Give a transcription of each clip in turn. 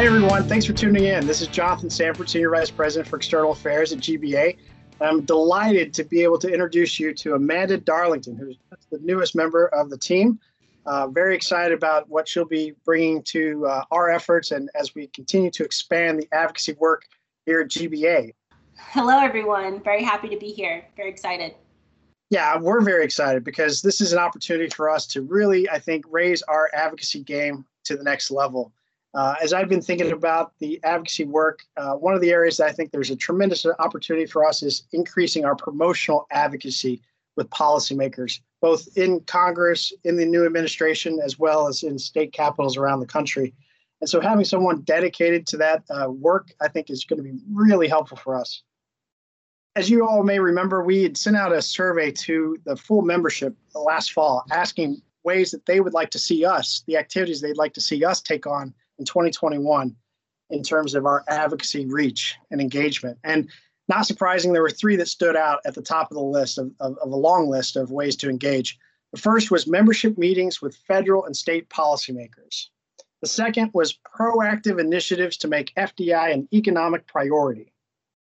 Hey everyone, thanks for tuning in. This is Jonathan Sanford, Senior Vice President for External Affairs at GBA. I'm delighted to be able to introduce you to Amanda Darlington, who's the newest member of the team. Uh, very excited about what she'll be bringing to uh, our efforts and as we continue to expand the advocacy work here at GBA. Hello, everyone. Very happy to be here. Very excited. Yeah, we're very excited because this is an opportunity for us to really, I think, raise our advocacy game to the next level. Uh, as I've been thinking about the advocacy work, uh, one of the areas that I think there's a tremendous opportunity for us is increasing our promotional advocacy with policymakers, both in Congress, in the new administration, as well as in state capitals around the country. And so having someone dedicated to that uh, work, I think, is going to be really helpful for us. As you all may remember, we had sent out a survey to the full membership last fall asking ways that they would like to see us, the activities they'd like to see us take on in 2021 in terms of our advocacy reach and engagement. And not surprising, there were three that stood out at the top of the list of, of, of, a long list of ways to engage. The first was membership meetings with federal and state policymakers. The second was proactive initiatives to make FDI an economic priority.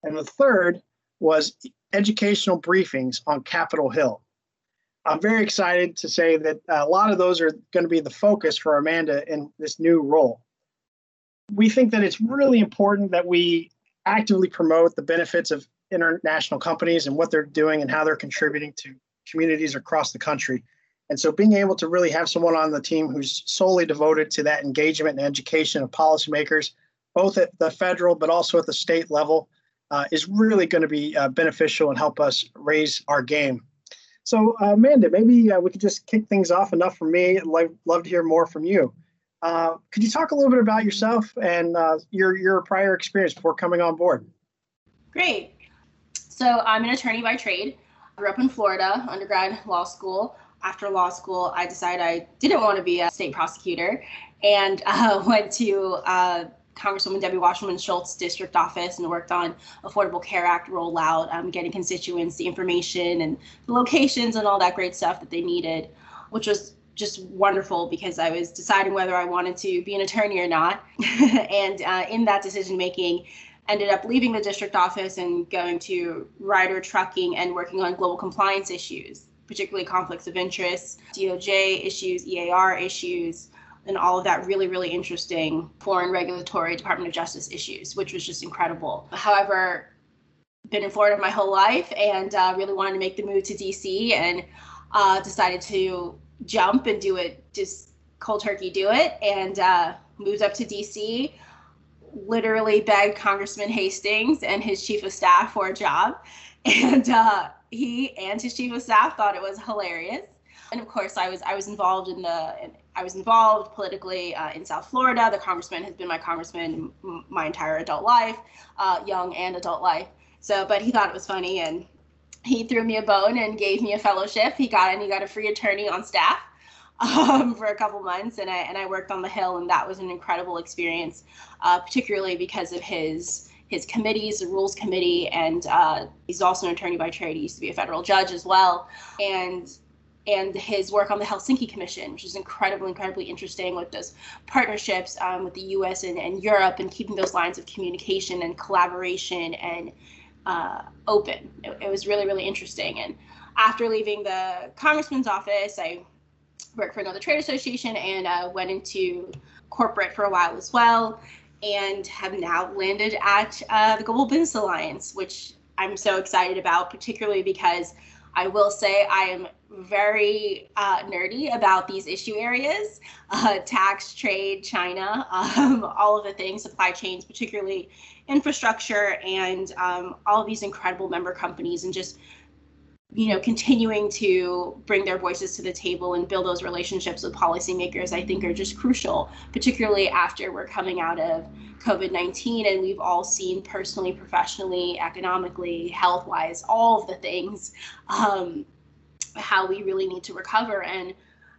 And the third was educational briefings on Capitol Hill. I'm very excited to say that uh, a lot of those are going to be the focus for Amanda in this new role we think that it's really important that we actively promote the benefits of international companies and what they're doing and how they're contributing to communities across the country. And so being able to really have someone on the team who's solely devoted to that engagement and education of policymakers, both at the federal but also at the state level, uh, is really going to be uh, beneficial and help us raise our game. So, uh, Amanda, maybe uh, we could just kick things off enough for me. I'd love, love to hear more from you. Uh, could you talk a little bit about yourself and uh, your your prior experience before coming on board? Great. So I'm an attorney by trade. I grew up in Florida, undergrad law school. After law school, I decided I didn't want to be a state prosecutor and uh, went to uh, Congresswoman Debbie Wasserman Schultz district office and worked on Affordable Care Act rollout, um, getting constituents the information and the locations and all that great stuff that they needed, which was just wonderful because I was deciding whether I wanted to be an attorney or not. and uh, in that decision making, ended up leaving the district office and going to Ryder Trucking and working on global compliance issues, particularly conflicts of interest, DOJ issues, EAR issues, and all of that really, really interesting foreign regulatory Department of Justice issues, which was just incredible. However, been in Florida my whole life and uh, really wanted to make the move to DC and uh, decided to jump and do it just cold turkey do it. And uh, moved up to dc literally begged congressman hastings and his chief of staff for a job. And uh, he and his chief of staff thought it was hilarious. And of course i was i was involved in the i was involved politically uh, in south florida. The congressman has been my congressman my entire adult life uh, young and adult life. So but he thought it was funny and he threw me a bone and gave me a fellowship. He got and he got a free attorney on staff um, for a couple months, and I and I worked on the Hill, and that was an incredible experience, uh, particularly because of his his committees, the Rules Committee, and uh, he's also an attorney by trade. He used to be a federal judge as well, and and his work on the Helsinki Commission, which is incredibly, incredibly interesting with those partnerships um, with the U.S. And, and Europe, and keeping those lines of communication and collaboration and uh, open. It, it, was really, really interesting. And after leaving the congressman's office, I worked for another trade association and uh, went into corporate for a while as well, and have now landed at uh, the Global Business Alliance, which I'm so excited about, particularly because I will say I am very uh, nerdy about these issue areas. Uh, tax, trade, China, um, all of the things, supply chains, particularly infrastructure, and um, all of these incredible member companies, and just you know continuing to bring their voices to the table and build those relationships with policymakers i think are just crucial particularly after we're coming out of covid-19 and we've all seen personally professionally economically health wise all of the things. Um, how we really need to recover. And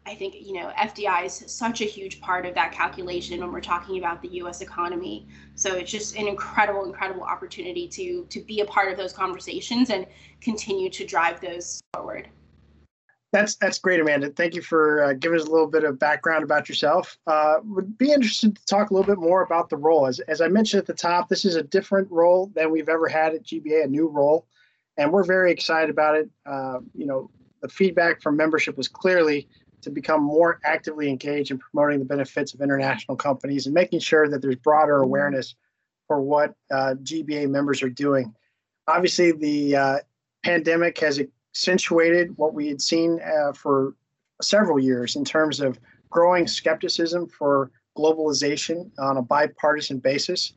I think, you know, FDI is such a huge part of that calculation when we're talking about the US economy. So it's just an incredible, incredible opportunity to to be a part of those conversations and continue to drive those forward. That's that's great, Amanda. Thank you for uh, giving us a little bit of background about yourself. Uh, would be interested to talk a little bit more about the role. As as I mentioned at the top, this is a different role than we've ever had at GBA, a new role, and we're very excited about it. Uh, you know, the feedback from membership was clearly to become more actively engaged in promoting the benefits of international companies and making sure that there's broader awareness for what uh, GBA members are doing. Obviously, the uh, pandemic has accentuated what we had seen uh, for several years in terms of growing skepticism for globalization on a bipartisan basis.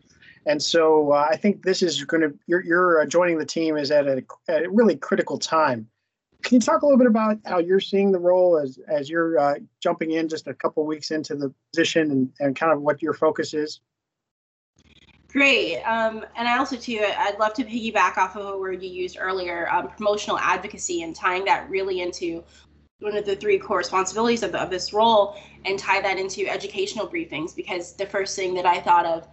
And so uh, I think this is going to, you're, you're uh, joining the team is at a, at a, really critical time. Can you talk a little bit about how you're seeing the role as, as you're uh, jumping in just a couple weeks into the position and, and kind of what your focus is? Great. Um, and I also, too, I'd love to piggyback off of a word you used earlier um, promotional advocacy and tying that really into one of the three core responsibilities of, the, of this role and tie that into educational briefings because the first thing that I thought of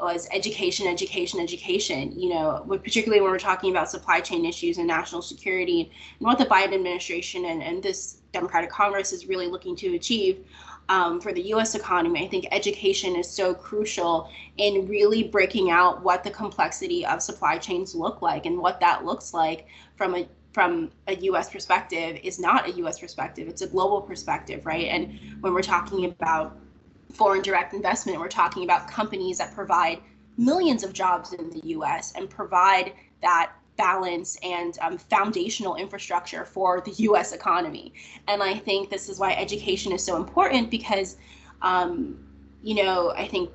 was education, education, education. You know, particularly when we're talking about supply chain issues and national security and what the Biden administration and, and this Democratic Congress is really looking to achieve um, for the US economy. I think education is so crucial in really breaking out what the complexity of supply chains look like and what that looks like from a from a US perspective is not a US perspective, it's a global perspective, right? And when we're talking about foreign direct investment, we're talking about companies that provide millions of jobs in the US and provide that balance and um, foundational infrastructure for the US economy. And I think this is why education is so important because, um, you know, I think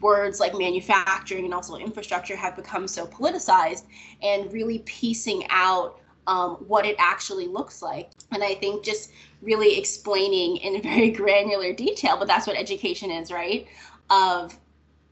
words like manufacturing and also infrastructure have become so politicized and really piecing out um, what it actually looks like. And I think just really explaining in very granular detail, but that's what education is, right? Of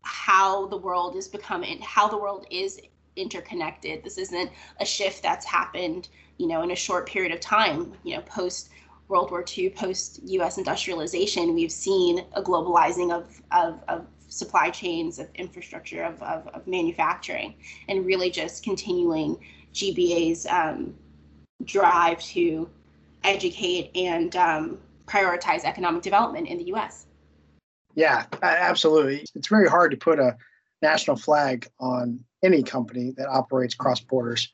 how the world is becoming, how the world is interconnected. This isn't a shift that's happened, you know, in a short period of time. You know, post World War II, post U.S. industrialization, we've seen a globalizing of of, of supply chains, of infrastructure, of, of, of manufacturing, and really just continuing GBA's um, drive to educate and um, prioritize economic development in the U.S. Yeah, absolutely. It's very hard to put a national flag on any company that operates cross borders.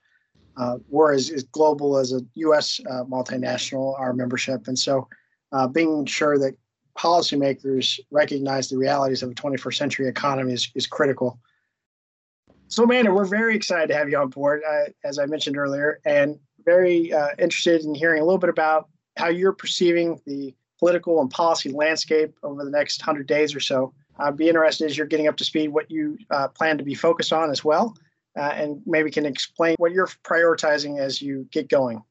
Uh, we're as, as, global as a U.S. Uh, multinational, our membership, and so uh, being sure that policymakers recognize the realities of a 21st century economy is, is critical. So, Amanda, we're very excited to have you on board, uh, as I mentioned earlier, and very uh, interested in hearing a little bit about how you're perceiving the political and policy landscape over the next 100 days or so. I'd be interested as you're getting up to speed what you uh, plan to be focused on as well, uh, and maybe can explain what you're prioritizing as you get going.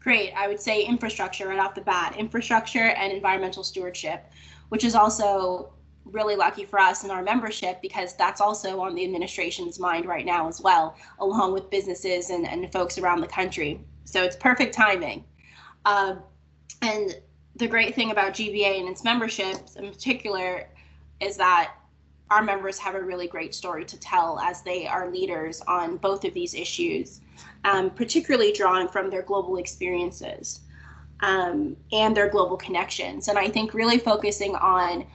Great. I would say infrastructure right off the bat, infrastructure and environmental stewardship, which is also really lucky for us in our membership because that's also on the administration's mind right now as well, along with businesses and, and folks around the country. So it's perfect timing. Uh, and the great thing about GBA and its memberships in particular is that our members have a really great story to tell as they are leaders on both of these issues, um, particularly drawing from their global experiences um, and their global connections. And I think really focusing on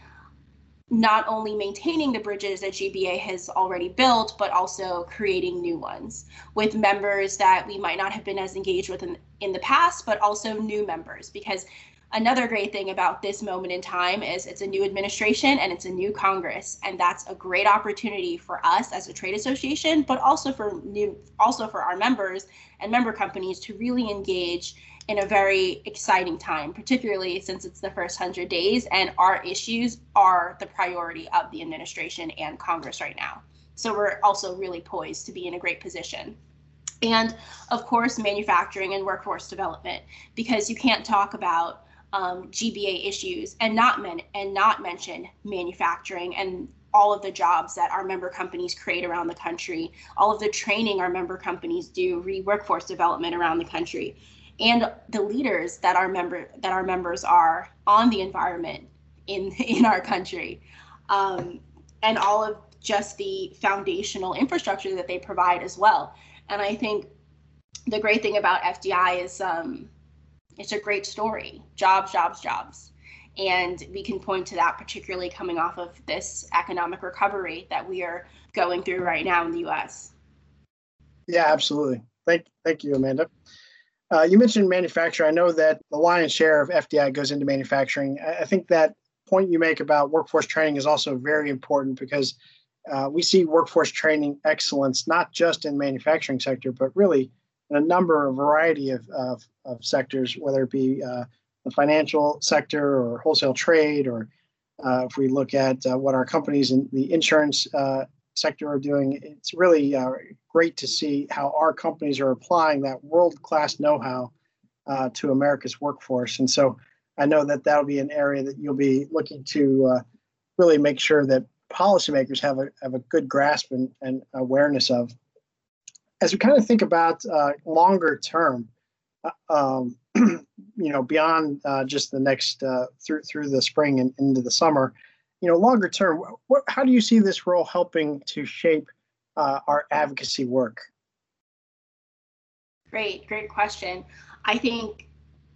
not only maintaining the bridges that GBA has already built, but also creating new ones with members that we might not have been as engaged with in, in the past, but also new members. Because Another great thing about this moment in time is it's a new administration and it's a new Congress, and that's a great opportunity for us as a trade association, but also for new, also for our members and member companies to really engage in a very exciting time, particularly since it's the first 100 days and our issues are the priority of the administration and Congress right now. So we're also really poised to be in a great position. And of course, manufacturing and workforce development, because you can't talk about um, GBA issues and not men and not mention manufacturing and all of the jobs that our member companies create around the country, all of the training our member companies do, re workforce development around the country, and the leaders that our member that our members are on the environment in in our country, um, and all of just the foundational infrastructure that they provide as well. And I think the great thing about FDI is um, it's a great story jobs, jobs, jobs. And we can point to that, particularly coming off of this economic recovery that we are going through right now in the US. Yeah, absolutely. Thank, thank you, Amanda. Uh, you mentioned manufacturing. I know that the lion's share of FDI goes into manufacturing. I, I think that point you make about workforce training is also very important because uh, we see workforce training excellence not just in manufacturing sector, but really in a number, of variety of, of, of sectors, whether it be uh, the financial sector or wholesale trade, or uh, if we look at uh, what our companies in the insurance uh, sector are doing, it's really uh, great to see how our companies are applying that world-class know-how uh, to America's workforce. And so I know that that'll be an area that you'll be looking to uh, really make sure that policymakers have a, have a good grasp and, and awareness of. As we kind of think about uh, longer term, uh, um, you know, beyond uh, just the next through through the spring and into the summer, you know, longer term, what, how do you see this role helping to shape uh, our advocacy work? Great, great question. I think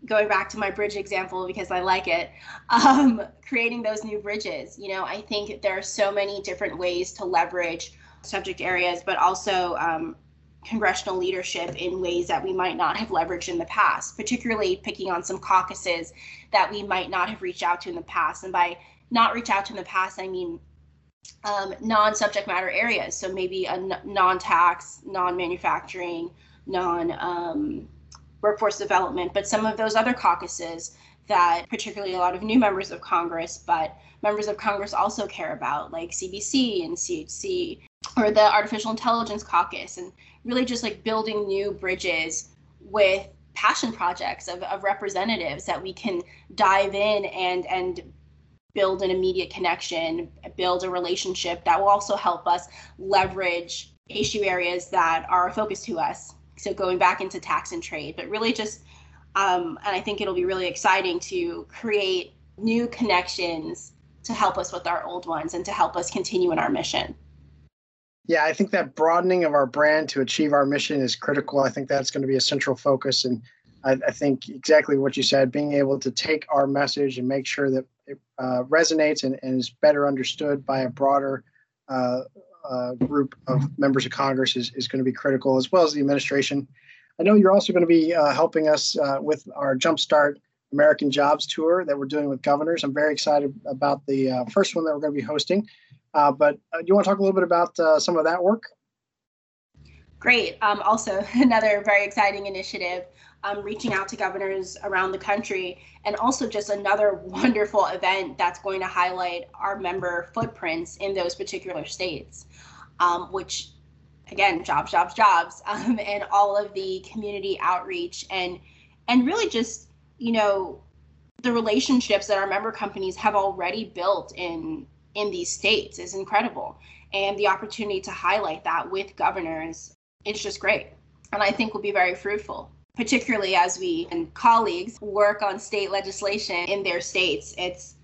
going back to my bridge example because I like it, um, creating those new bridges. You know, I think there are so many different ways to leverage subject areas, but also um, congressional leadership in ways that we might not have leveraged in the past, particularly picking on some caucuses that we might not have reached out to in the past. And by not reach out to in the past, I mean um, non-subject matter areas. So maybe a n- non-tax, non-manufacturing, non um, workforce development, but some of those other caucuses that particularly a lot of new members of Congress, but members of Congress also care about, like CBC and CHC or the Artificial Intelligence Caucus, and really just like building new bridges with passion projects of, of representatives that we can dive in and and build an immediate connection, build a relationship that will also help us leverage issue areas that are a focus to us so going back into tax and trade, but really just, um, and I think it'll be really exciting to create new connections to help us with our old ones and to help us continue in our mission. Yeah, I think that broadening of our brand to achieve our mission is critical. I think that's going to be a central focus. And I, I think exactly what you said, being able to take our message and make sure that it uh, resonates and, and, is better understood by a broader uh, uh, group of members of Congress is, is going to be critical, as well as the administration. I know you're also going to be uh, helping us uh, with our Jumpstart American Jobs Tour that we're doing with governors. I'm very excited about the uh, first one that we're going to be hosting. But do you want to talk a little bit about some of that work? Great. Um, also, another very exciting initiative um, reaching out to governors around the country, and also just another wonderful event that's going to highlight our member footprints in those particular states, um, which again, jobs, jobs, jobs, um, and all of the community outreach and and really just you know the relationships that our member companies have already built in in these states is incredible. And the opportunity to highlight that with governors is just great. And i think will be very fruitful particularly as we and colleagues work on state legislation in their states. It's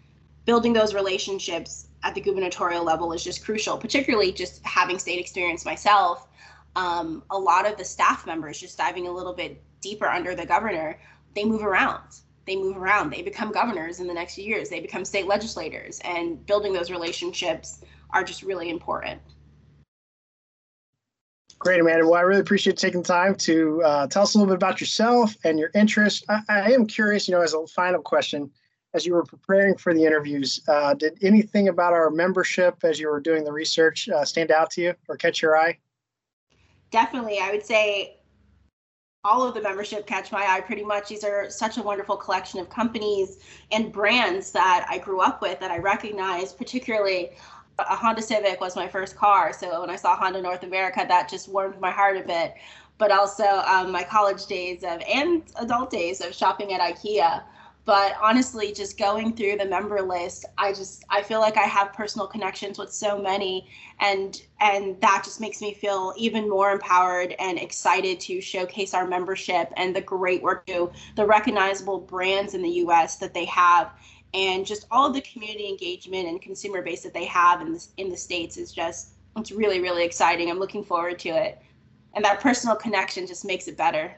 building those relationships at the gubernatorial level is just crucial, particularly just having state experience myself. Um, a lot of the staff members, just diving a little bit deeper under the governor, they move around. They move around. They become governors in the next few years. They become state legislators, and building those relationships are just really important. Great, Amanda. Well, I really appreciate taking time to uh, tell us a little bit about yourself and your interest. I, I, am curious, you know, as a final question, as you were preparing for the interviews, uh, did anything about our membership as you were doing the research uh, stand out to you or catch your eye? Definitely. I would say all of the membership catch my eye pretty much. These are such a wonderful collection of companies and brands that I grew up with that I recognize, particularly a Honda Civic was my first car. So when I saw Honda North America, that just warmed my heart a bit. But also um, my college days of and adult days of shopping at IKEA. But honestly, just going through the member list, I just I feel like I have personal connections with so many, and and that just makes me feel even more empowered and excited to showcase our membership and the great work the recognizable brands in the U.S. that they have and just all of the community engagement and consumer base that they have in the, in the states is just it's really really exciting i'm looking forward to it and that personal connection just makes it better.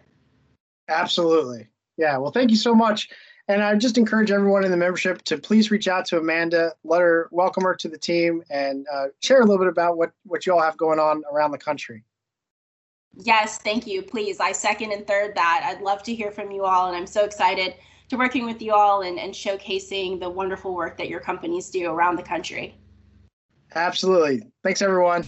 Absolutely. Yeah. Well, thank you so much. And I just encourage everyone in the membership to please reach out to Amanda, let her welcome her to the team, and uh, share a little bit about what what you all have going on around the country. Yes, thank you. Please, I second and third that. I'd love to hear from you all, and I'm so excited to working with you all and, and showcasing the wonderful work that your companies do around the country. Absolutely. Thanks, everyone.